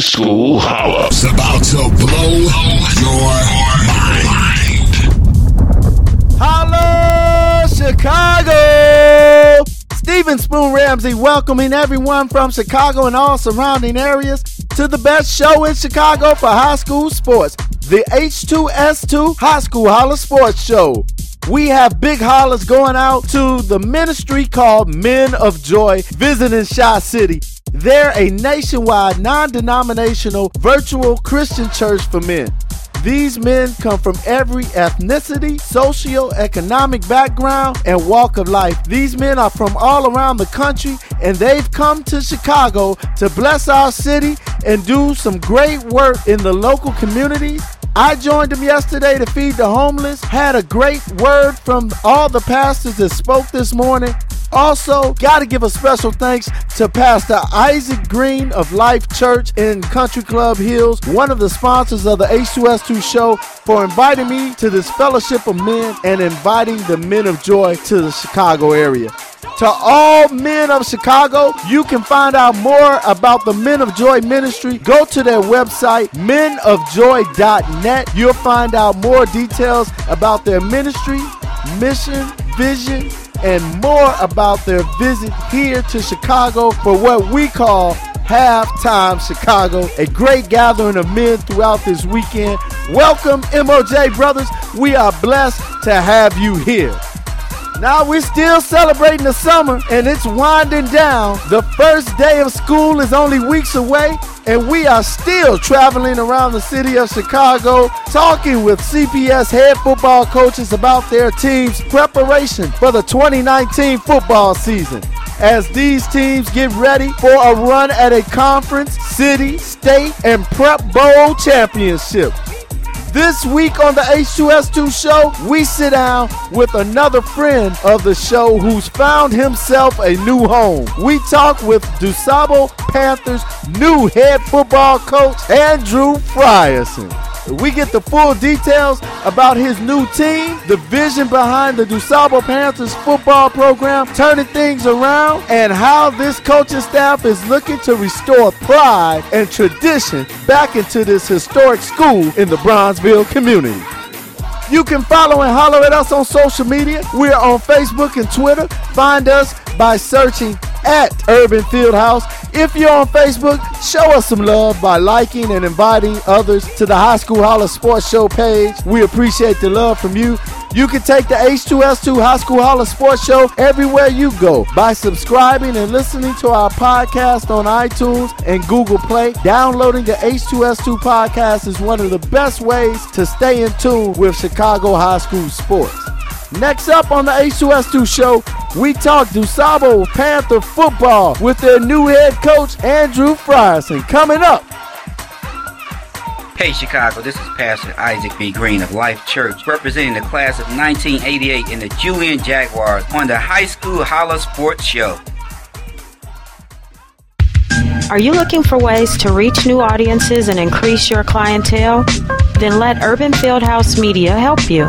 High School Holla. It's about to blow your mind. Holla, Chicago! Stephen Spoon Ramsey welcoming everyone from Chicago and all surrounding areas to the best show in Chicago for high school sports, the H2S2 High School Holla Sports Show. We have big hollers going out to the ministry called Men of Joy visiting Shaw City. They're a nationwide, non denominational, virtual Christian church for men. These men come from every ethnicity, socio-economic background, and walk of life. These men are from all around the country, and they've come to Chicago to bless our city and do some great work in the local communities. I joined them yesterday to feed the homeless, had a great word from all the pastors that spoke this morning. Also, got to give a special thanks to Pastor Isaac Green of Life Church in Country Club Hills, one of the sponsors of the H2S2 show, for inviting me to this fellowship of men and inviting the men of joy to the Chicago area. To all men of Chicago, you can find out more about the Men of Joy ministry. Go to their website, menofjoy.net. You'll find out more details about their ministry, mission, vision, and more about their visit here to Chicago for what we call Halftime Chicago, a great gathering of men throughout this weekend. Welcome, MOJ brothers. We are blessed to have you here. Now we're still celebrating the summer and it's winding down. The first day of school is only weeks away, and we are still traveling around the city of Chicago talking with CPS head football coaches about their team's preparation for the 2019 football season. As these teams get ready for a run at a conference, city, state, and prep bowl championship. This week on the H2S2 show, we sit down with another friend of the show who's found himself a new home. We talk with DuSable Panthers' new head football coach, Andrew Frierson. We get the full details about his new team, the vision behind the DuSable Panthers football program, turning things around, and how this coaching staff is looking to restore pride and tradition back into this historic school in the Community. You can follow and holler at us on social media. We're on Facebook and Twitter. Find us by searching at Urban Fieldhouse. If you're on Facebook, show us some love by liking and inviting others to the High School Holler Sports Show page. We appreciate the love from you. You can take the H2S2 High School Holler Sports Show everywhere you go by subscribing and listening to our podcast on iTunes and Google Play. Downloading the H2S2 podcast is one of the best ways to stay in tune with Chicago high school sports. Next up on the H2S2 show, we talk DuSable Panther football with their new head coach, Andrew Frierson. Coming up. Hey Chicago, this is Pastor Isaac B. Green of Life Church, representing the class of 1988 in the Julian Jaguars on the High School Holla Sports Show. Are you looking for ways to reach new audiences and increase your clientele? Then let Urban Fieldhouse Media help you.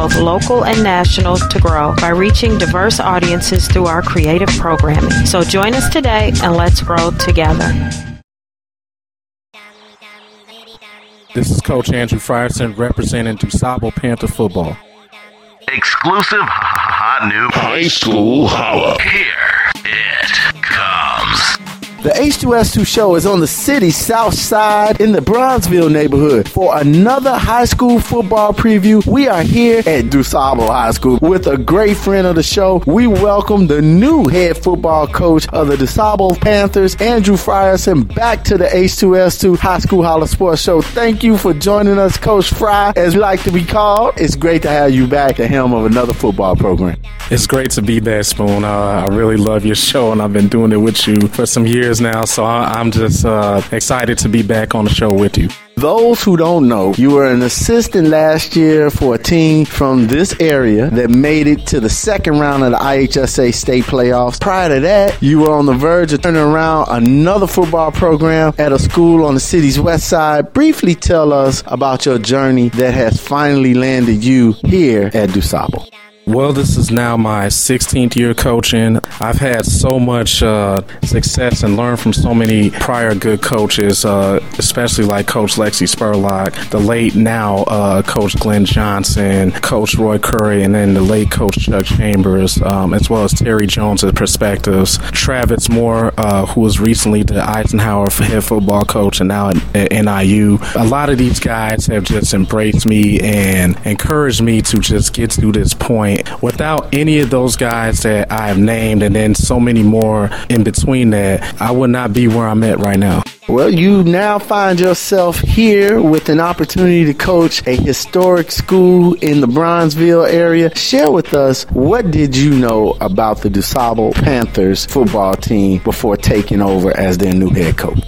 both local and national, to grow by reaching diverse audiences through our creative programming. So join us today and let's grow together. This is Coach Andrew Frierson representing DuSable Panther football. Exclusive hot new High School Holla. Here it comes. The H2S2 show is on the city's south side in the Bronzeville neighborhood. For another high school football preview, we are here at DuSable High School with a great friend of the show. We welcome the new head football coach of the DuSable Panthers, Andrew Frierson, back to the H2S2 High School Holler Sports Show. Thank you for joining us, Coach Fry, as we like to be called. It's great to have you back, at the helm of another football program. It's great to be back, Spoon. Uh, I really love your show, and I've been doing it with you for some years years now, so I, am just uh, excited to be back on the show with you. Those who don't know, you were an assistant last year for a team from this area that made it to the second round of the IHSA state playoffs. Prior to that, you were on the verge of turning around another football program at a school on the city's west side. Briefly tell us about your journey that has finally landed you here at DuSable. Well, this is now my 16th year coaching. I've had so much uh, success and learned from so many prior good coaches, uh, especially like Coach Lexi Spurlock, the late now uh, Coach Glenn Johnson, Coach Roy Curry, and then the late Coach Chuck Chambers, um, as well as Terry Jones Perspectives, Travis Moore, uh, who was recently the Eisenhower head football coach and now at, at NIU. A lot of these guys have just embraced me and encouraged me to just get to this point Without any of those guys that I have named, and then so many more in between that, I would not be where I'm at right now. Well, you now find yourself here with an opportunity to coach a historic school in the Bronzeville area. Share with us what did you know about the DuSable Panthers football team before taking over as their new head coach?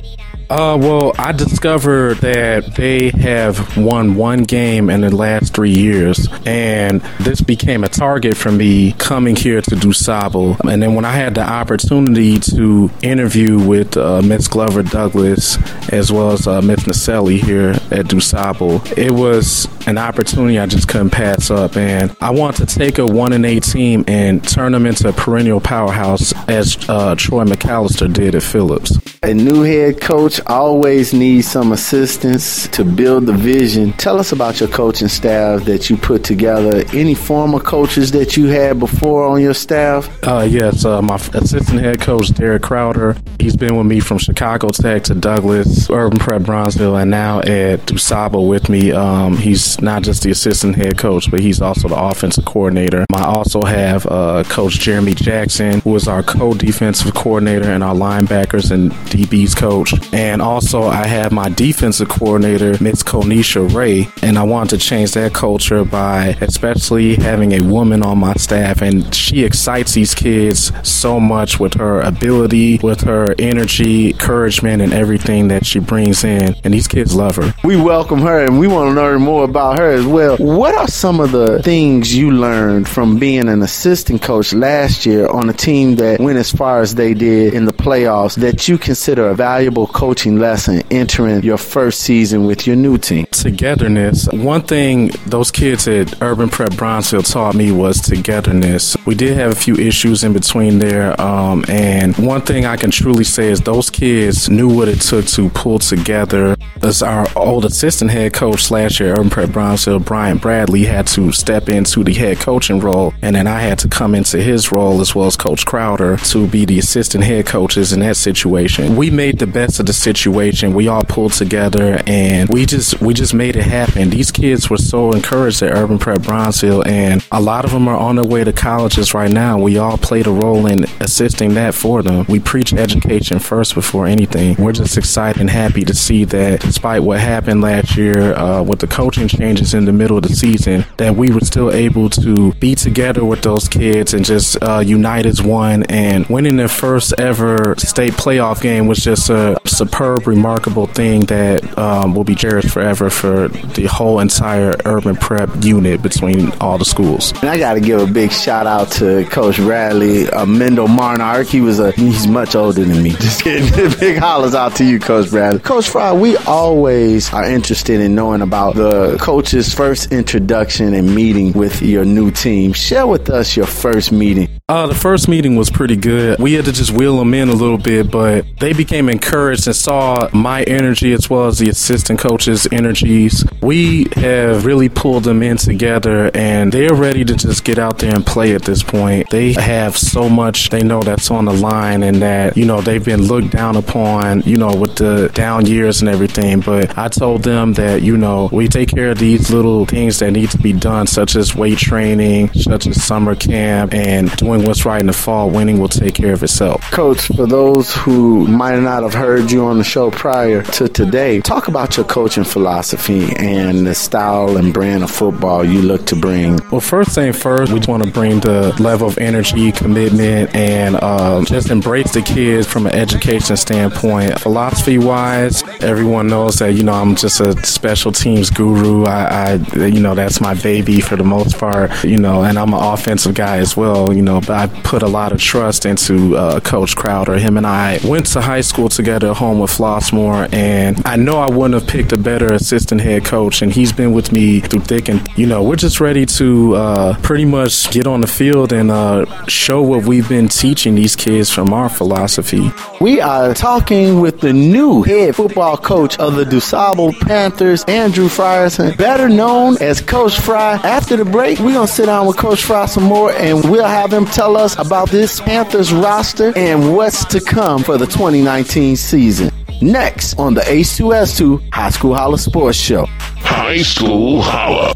Uh, well, I discovered that they have won one game in the last three years, and this became a target for me coming here to DuSable. And then when I had the opportunity to interview with uh, Miss Glover Douglas as well as uh, Miss Naselli here at DuSable, it was an opportunity I just couldn't pass up. And I want to take a one and eight team and turn them into a perennial powerhouse as uh, Troy McAllister did at Phillips. A new head coach always needs some assistance to build the vision. Tell us about your coaching staff that you put together. Any former coaches that you had before on your staff? Uh, yes, uh, my assistant head coach, Derek Crowder. He's been with me from Chicago Tech to Douglas, Urban Prep Bronzeville, and now at DuSable with me. Um, he's not just the assistant head coach, but he's also the offensive coordinator. I also have uh, Coach Jeremy Jackson, who is our co-defensive coordinator and our linebackers and DB's coach. And also, I have my defensive coordinator, Miss Konisha Ray, and I wanted to change that culture by especially having a woman on my staff. And she excites these kids so much with her ability, with her energy, encouragement, and everything that she brings in. And these kids love her. We welcome her and we want to learn more about her as well. What are some of the things you learned from being an assistant coach last year on a team that went as far as they did in the playoffs that you consider a valuable coaching lesson entering your first season with your new team? Togetherness. One thing those kids at Urban Prep Bronzeville taught me was togetherness. We did have a few issues in between there, um, and one thing I can truly say is those kids knew what it took to pull together. As our old assistant head coach last year, Urban Prep Bronzeville, Brian Bradley, had to step into the head coaching role, and then I had to come into his role as well as Coach Crowder to be the assistant head coaches in that situation. We made the best of the situation. We all pulled together and we just we just made it happen. These kids were so encouraged at Urban Prep Bronzeville, and a lot of them are on their way to colleges right now. We all played a role in assisting that for them. We preach education first before anything. We're just excited and happy to see that despite what happened last year uh, with the coaching changes in the middle of the season, that we were still able to be together with those kids and just uh, unite as one. And winning their first ever state playoff game was just a superb, remarkable thing that um, will be cherished forever for the whole entire urban prep unit between all the schools. And I got to give a big shout out to Coach Bradley, uh, Mendel Marnark. He was a he's much older than me. Just kidding. big hollers out to you, Coach Bradley. Coach Fry, we always are interested in knowing about the coach's first introduction and meeting with your new team. Share with us your first meeting. Uh, the first meeting was pretty good. We had to just wheel them in a little bit, but they became encouraged and saw my energy as well as the assistant coaches' energies. We have really pulled them in together and they're ready to just get out there and play at this point. They have so much they know that's on the line and that, you know, they've been looked down upon, you know, with the down years and everything. But I told them that, you know, we take care of these little things that need to be done, such as weight training, such as summer camp, and doing doing what's right in the fall, winning will take care of itself. Coach, for those who might not have heard you on the show prior to today, talk about your coaching philosophy and the style and brand of football you look to bring. Well, first thing first, we want to bring the level of energy, commitment, and uh, just embrace the kids from an education standpoint. Philosophy wise, everyone knows that, you know, I'm just a special teams guru. I, I you know, that's my baby for the most part, you know, and I'm an offensive guy as well, you know, but I put a lot of trust into uh, Coach Crowder. Him and I went to high school together, Homewood-Flossmoor, and I know I wouldn't have picked a better assistant head coach, and he's been with me through thick and, you know, we're just ready to uh, pretty much get on the field and uh, show what we've been teaching these kids from our philosophy. We are talking with the new head football coach of the DuSable Panthers, Andrew Frierson, better known as Coach Fry. After the break, we're to sit down with Coach Fry some more and we'll have him tell us about this Panthers roster and what's to come for the 2019 season. Next on the H2S2 High School Holla Sports Show. High School Holla.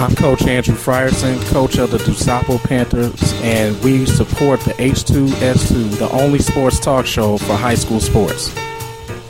I'm Coach Andrew Frierson, coach of the DuSable Panthers, and we support the H2S2, the only sports talk show for high school sports.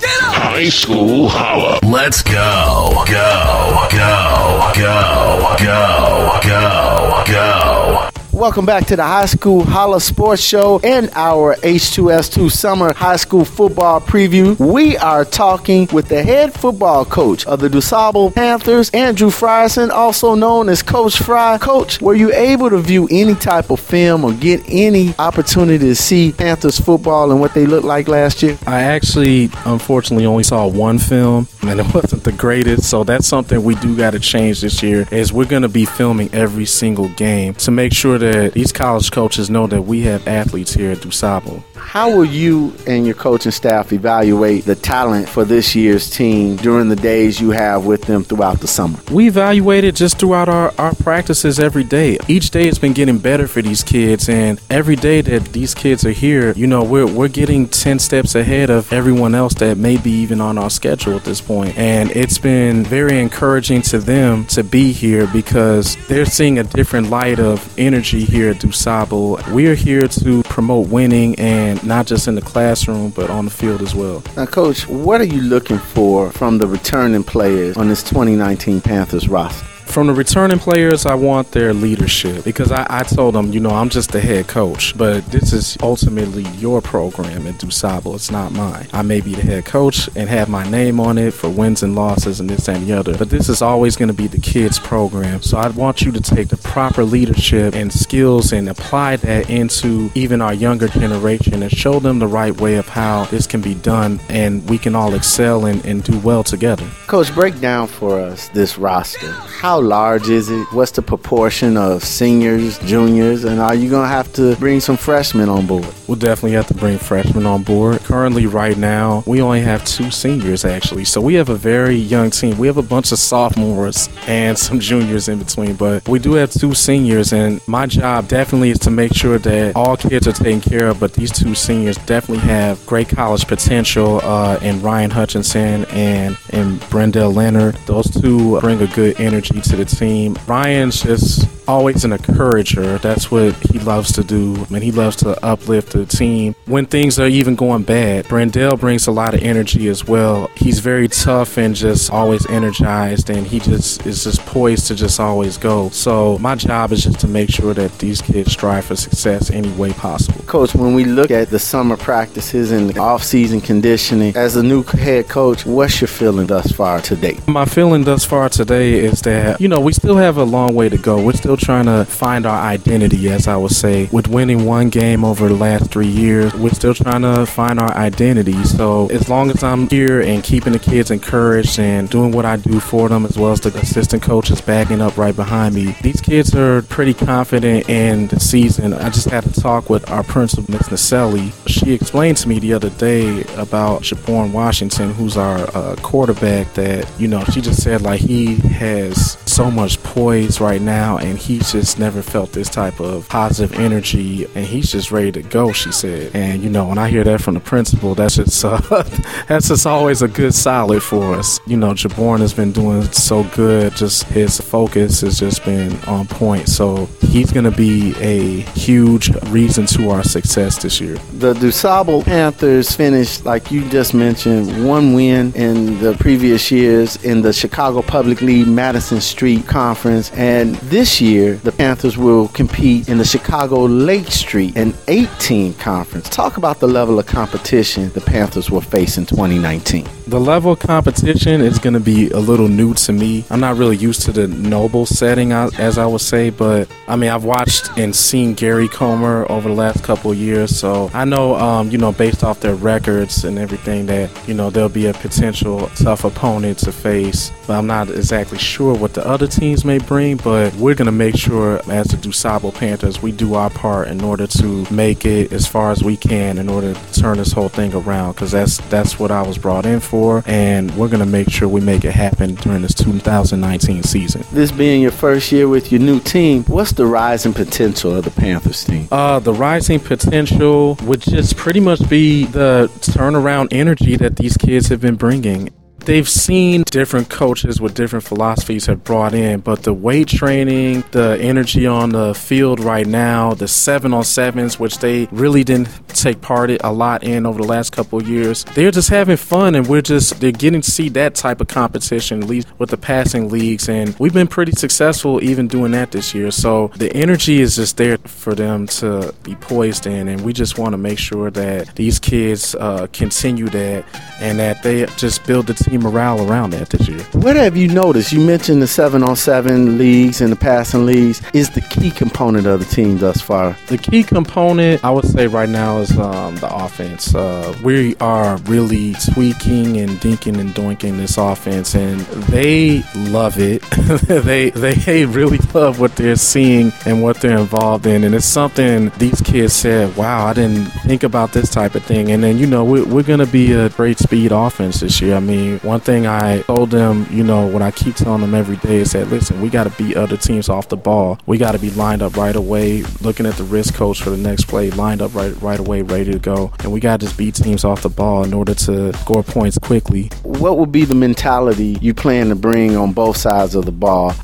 High School Holla. Let's go. Go. Go. Go. Go. Go. Go. Welcome back to the High School Holla Sports Show and our H2S2 Summer High School Football Preview. We are talking with the head football coach of the DuSable Panthers, Andrew Frierson, also known as Coach Fry. Coach, were you able to view any type of film or get any opportunity to see Panthers football and what they looked like last year? I actually, unfortunately, only saw one film, and it wasn't the greatest. So that's something we do got to change this year. Is we're going to be filming every single game to make sure that these college coaches know that we have athletes here at DuSable. How will you and your coaching staff evaluate the talent for this year's team during the days you have with them throughout the summer? We evaluate it just throughout our, our practices every day. Each day it's been getting better for these kids, and every day that these kids are here, you know, we're, we're getting 10 steps ahead of everyone else that may be even on our schedule at this point. And it's been very encouraging to them to be here because they're seeing a different light of energy here at DuSable. We're here to promote winning and not just in the classroom, but on the field as well. Now, Coach, what are you looking for from the returning players on this 2019 Panthers roster? From the returning players, I want their leadership because I, I told them, you know, I'm just the head coach, but this is ultimately your program at DuSable. It's not mine. I may be the head coach and have my name on it for wins and losses and this and the other, but this is always going to be the kids' program. So I want you to take the proper leadership and skills and apply that into even our younger generation and show them the right way of how this can be done and we can all excel and, and do well together. Coach, break down for us this roster. How large is it? What's the proportion of seniors, juniors, and are you going to have to bring some freshmen on board? We'll definitely have to bring freshmen on board. Currently, right now, we only have two seniors actually, so we have a very young team. We have a bunch of sophomores and some juniors in between, but we do have two seniors, and my job definitely is to make sure that all kids are taken care of. But these two seniors definitely have great college potential, uh, in Ryan Hutchinson and and Brendel Leonard. Those two bring a good energy to the team. Ryan's just always an encourager. That's what he loves to do. I mean, he loves to uplift the team when things are even going bad. Brandell brings a lot of energy as well. He's very tough and just always energized, and he just is just poised to just always go. So my job is just to make sure that these kids strive for success any way possible. Coach, when we look at the summer practices and the off-season conditioning, as a new head coach, what's your feeling thus far to date? My feeling thus far today is that, you know, we still have a long way to go. We're still trying to find our identity, as I would say. With winning one game over the last three years, we're still trying to find our identity. So as long as I'm here and keeping the kids encouraged and doing what I do for them, as well as the assistant coaches backing up right behind me, these kids are pretty confident in the season. I just had a talk with our principal, Ms. Naselli. She explained to me the other day about Jaborn Washington, who's our uh, quarterback, that, you know, she just said like he has so much poise right now and he's just never felt this type of positive energy and he's just ready to go, she said. And, you know, when I hear that from the principal, that's just, uh, that's just always a good solid for us. You know, Jaborn has been doing so good, just his focus has just been on point. So he's going to be a huge reason to our success this year. The DuSable Panthers finished, like you just mentioned, one win in the previous years in the Chicago Public League Madison Street Conference. And this year, the Panthers will compete in the Chicago Lake Street and 18 Conference. Talk about the level of competition the Panthers will face in 2019. The level of competition is going to be a little new to me. I'm not really used to the Noble setting, as I would say, but I mean, I've watched and seen Gary Comer over the last couple years, so I know, um, you know, based off their records and everything, that you know there'll be a potential tough opponent to face. But I'm not exactly sure what the other teams may bring, but we're going to make sure, as the DuSable Panthers, we do our part in order to make it as far as we can in order to turn this whole thing around, because that's that's what I was brought in for for, and we're going to make sure we make it happen during this 2019 season. This being your first year with your new team, what's the rising potential of the Panthers team? Uh, the rising potential would just pretty much be the turnaround energy that these kids have been bringing they've seen different coaches with different philosophies have brought in, but the weight training, the energy on the field right now, the seven on sevens, which they really didn't take part a lot in over the last couple years, they're just having fun, and we're just they're getting to see that type of competition, at least with the passing leagues, and we've been pretty successful even doing that this year. So the energy is just there for them to be poised in, and we just want to make sure that these kids uh, continue that and that they just build the team morale around that this year. What have you noticed? You mentioned the seven on seven leagues and the passing leagues. Is the key component of the team thus far? The key component, I would say, right now is um, the offense. Uh, we are really tweaking and dinking and doinking this offense, and they love it. they they really love what they're seeing and what they're involved in, and it's something these kids said, "Wow, I didn't think about this type of thing." And then you know we're, we're going to be a great speed offense this year. I mean, one thing I told them, you know, what I keep telling them every day is that listen, we got to beat other teams off the ball. We got to be lined up right away, looking at the wrist coach for the next play, lined up right right away, ready to go, and we got to just beat teams off the ball in order to score points quickly. What would be the mentality you plan to bring on both sides of the ball?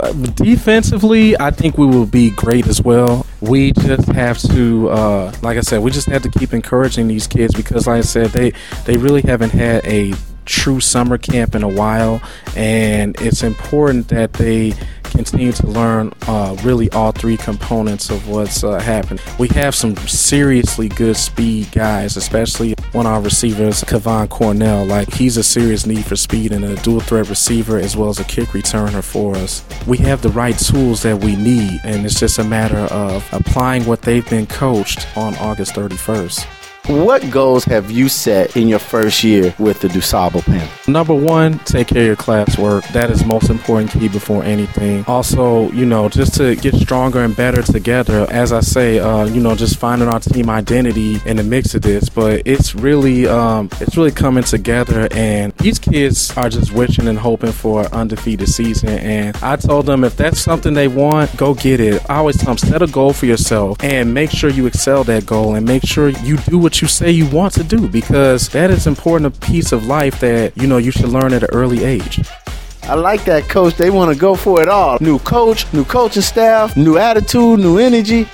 Uh, defensively, I think we will be great as well. We just have to, uh, like I said, we just have to keep encouraging these kids because, like I said, they they really haven't had a true summer camp in a while, and it's important that they continue to learn uh, really all three components of what's uh, happened. We have some seriously good speed guys, especially one of our receivers, Kevon Cornell. Like he's a serious need for speed and a dual threat receiver as well as a kick returner for us. We have the right tools that we need, and it's just a matter of applying what they've been coached on August 31st. What goals have you set in your first year with the DuSable pen? Number one, take care of your classwork. That is most important key before anything. Also, you know, just to get stronger and better together. As I say, uh, you know, just finding our team identity in the mix of this. But it's really, um, it's really coming together, and these kids are just wishing and hoping for an undefeated season. And I told them if that's something they want, go get it. I always tell them set a goal for yourself and make sure you excel that goal and make sure you do what you say you want to do because that is important a piece of life that you know you should learn at an early age. I like that, coach. They want to go for it all. New coach, new coaching staff, new attitude, new energy.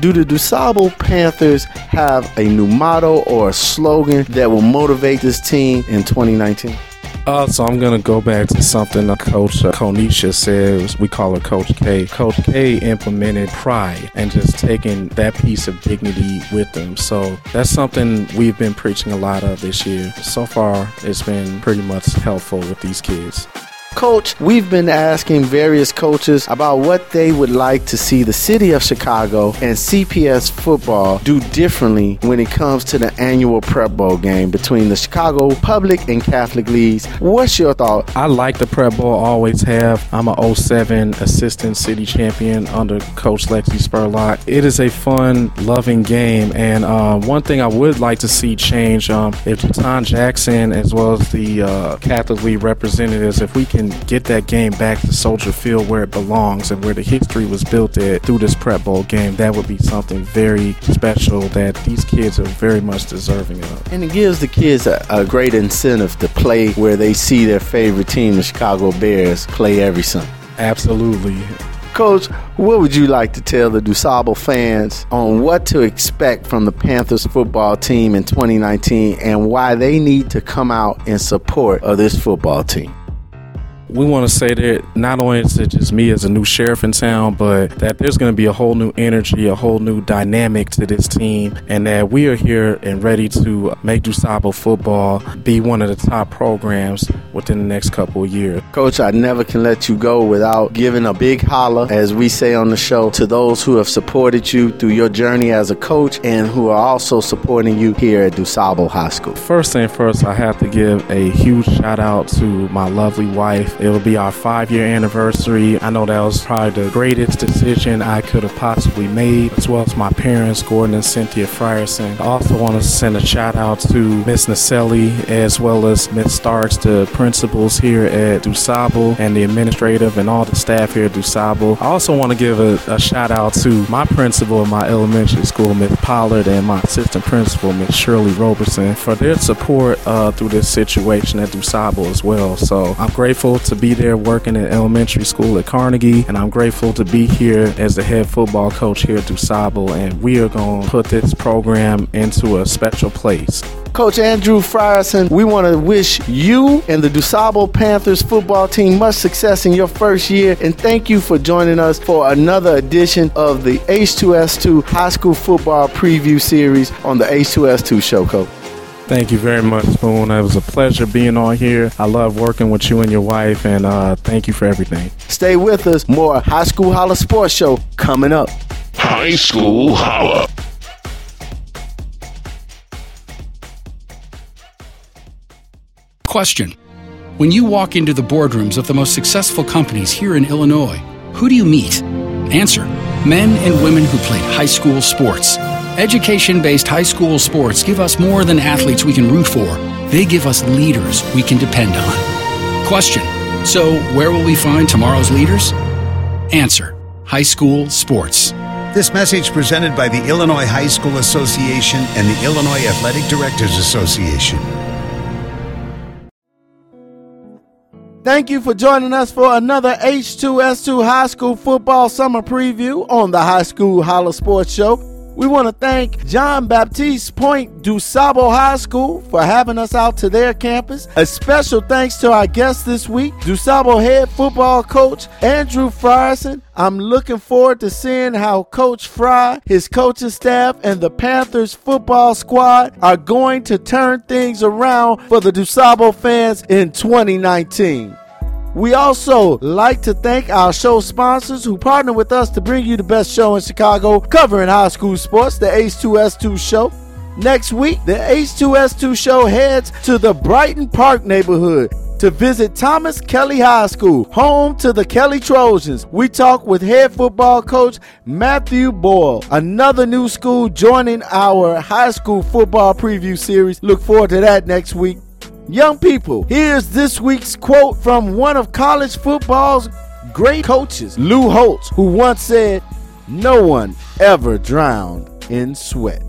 Do the DuSable Panthers have a new motto or a slogan that will motivate this team in 2019? Uh, so I'm gonna go back to something uh, Coach uh, Konisha says. We call her Coach K. Coach K implemented pride and just taking that piece of dignity with them. So that's something we've been preaching a lot of this year. So far, it's been pretty much helpful with these kids. Coach, we've been asking various coaches about what they would like to see the city of Chicago and CPS football do differently when it comes to the annual Prep Bowl game between the Chicago Public and Catholic Leagues. What's your thought? I like the Prep Bowl, always have. I'm a 07 assistant city champion under Coach Lexi Spurlock. It is a fun, loving game, and uh, one thing I would like to see change um, if John Jackson, as well as the uh, Catholic League representatives, if we can can get that game back to Soldier Field where it belongs and where the history was built at through this Prep Bowl game, that would be something very special that these kids are very much deserving of. And it gives the kids a, a great incentive to play where they see their favorite team, the Chicago Bears, play every Sunday. Absolutely. Coach, what would you like to tell the DuSable fans on what to expect from the Panthers football team in 2019 and why they need to come out in support of this football team? We want to say that not only is it just me as a new sheriff in town, but that there's going to be a whole new energy, a whole new dynamic to this team, and that we are here and ready to make DuSable football be one of the top programs within the next couple of years. Coach, I never can let you go without giving a big holler, as we say on the show, to those who have supported you through your journey as a coach and who are also supporting you here at DuSable High School. First thing first, I have to give a huge shout out to my lovely wife It'll be our five year anniversary. I know that was probably the greatest decision I could have possibly made, as well as my parents, Gordon and Cynthia Frierson. I also want to send a shout out to Miss Naselli as well as Miss Starks, the principals here at DuSable and the administrative and all the staff here at DuSable. I also want to give a, a shout out to my principal in my elementary school, Miss Pollard, and my assistant principal, Miss Shirley Robertson, for their support uh, through this situation at DuSable as well. So I'm grateful to be there working at elementary school at Carnegie, and I'm grateful to be here as the head football coach here at DuSable, and we are going to put this program into a special place. Coach Andrew Frierson, we want to wish you and the DuSable Panthers football team much success in your first year, and thank you for joining us for another edition of the H2S2 High School Football Preview Series on the H2S2 Show, Coach. Thank you very much, Spoon. It was a pleasure being on here. I love working with you and your wife, and uh, thank you for everything. Stay with us. More High School Holla Sports Show coming up. High School Holla. Question When you walk into the boardrooms of the most successful companies here in Illinois, who do you meet? Answer Men and women who played high school sports Education based high school sports give us more than athletes we can root for, they give us leaders we can depend on. Question So, where will we find tomorrow's leaders? Answer High School Sports. This message presented by the Illinois High School Association and the Illinois Athletic Directors Association. Thank you for joining us for another H2S2 High School Football Summer Preview on the High School Holla Sports Show. We want to thank John Baptiste Point DuSable High School for having us out to their campus. A special thanks to our guest this week, DuSable head football coach Andrew Frierson. I'm looking forward to seeing how Coach Fry, his coaching staff, and the Panthers football squad are going to turn things around for the DuSable fans in 2019. We also like to thank our show sponsors who partner with us to bring you the best show in Chicago covering high school sports, the H2S2 show. Next week, the H2S2 show heads to the Brighton Park neighborhood to visit Thomas Kelly High School, home to the Kelly Trojans. We talk with head football coach Matthew Boyle, another new school joining our high school football preview series. Look forward to that next week. Young people, here's this week's quote from one of college football's great coaches, Lou Holtz, who once said, No one ever drowned in sweat.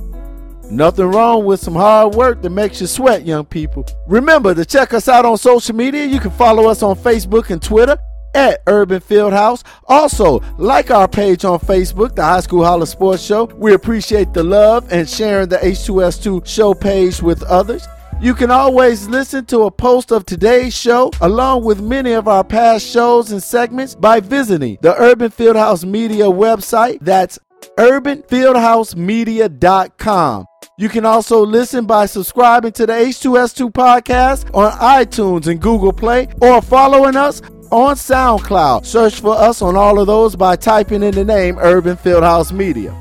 Nothing wrong with some hard work that makes you sweat, young people. Remember to check us out on social media. You can follow us on Facebook and Twitter at Urban Fieldhouse. Also, like our page on Facebook, the High School Holler Sports Show. We appreciate the love and sharing the H2S2 show page with others. You can always listen to a post of today's show along with many of our past shows and segments by visiting the Urban Fieldhouse Media website. That's urbanfieldhousemedia.com. You can also listen by subscribing to the H2S2 podcast on iTunes and Google Play or following us on SoundCloud. Search for us on all of those by typing in the name Urban Fieldhouse Media.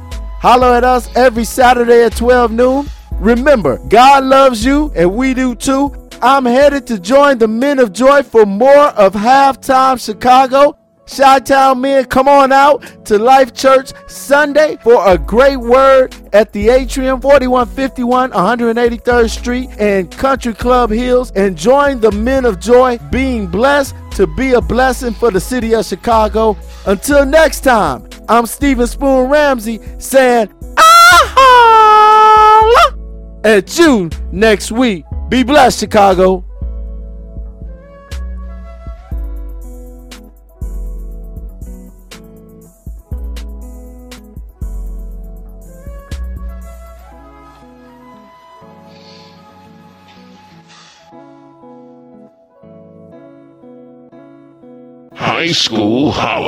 Holler at us every Saturday at 12 noon. Remember, God loves you and we do too. I'm headed to join the Men of Joy for more of Halftime Chicago. Chi-Town men, come on out to Life Church Sunday for a great word at the Atrium, 4151 183rd Street and Country Club Hills. And join the Men of Joy, being blessed to be a blessing for the city of Chicago. Until next time, I'm Stephen Spoon Ramsey saying, ah at you next week. Be blessed, Chicago. High School Holla.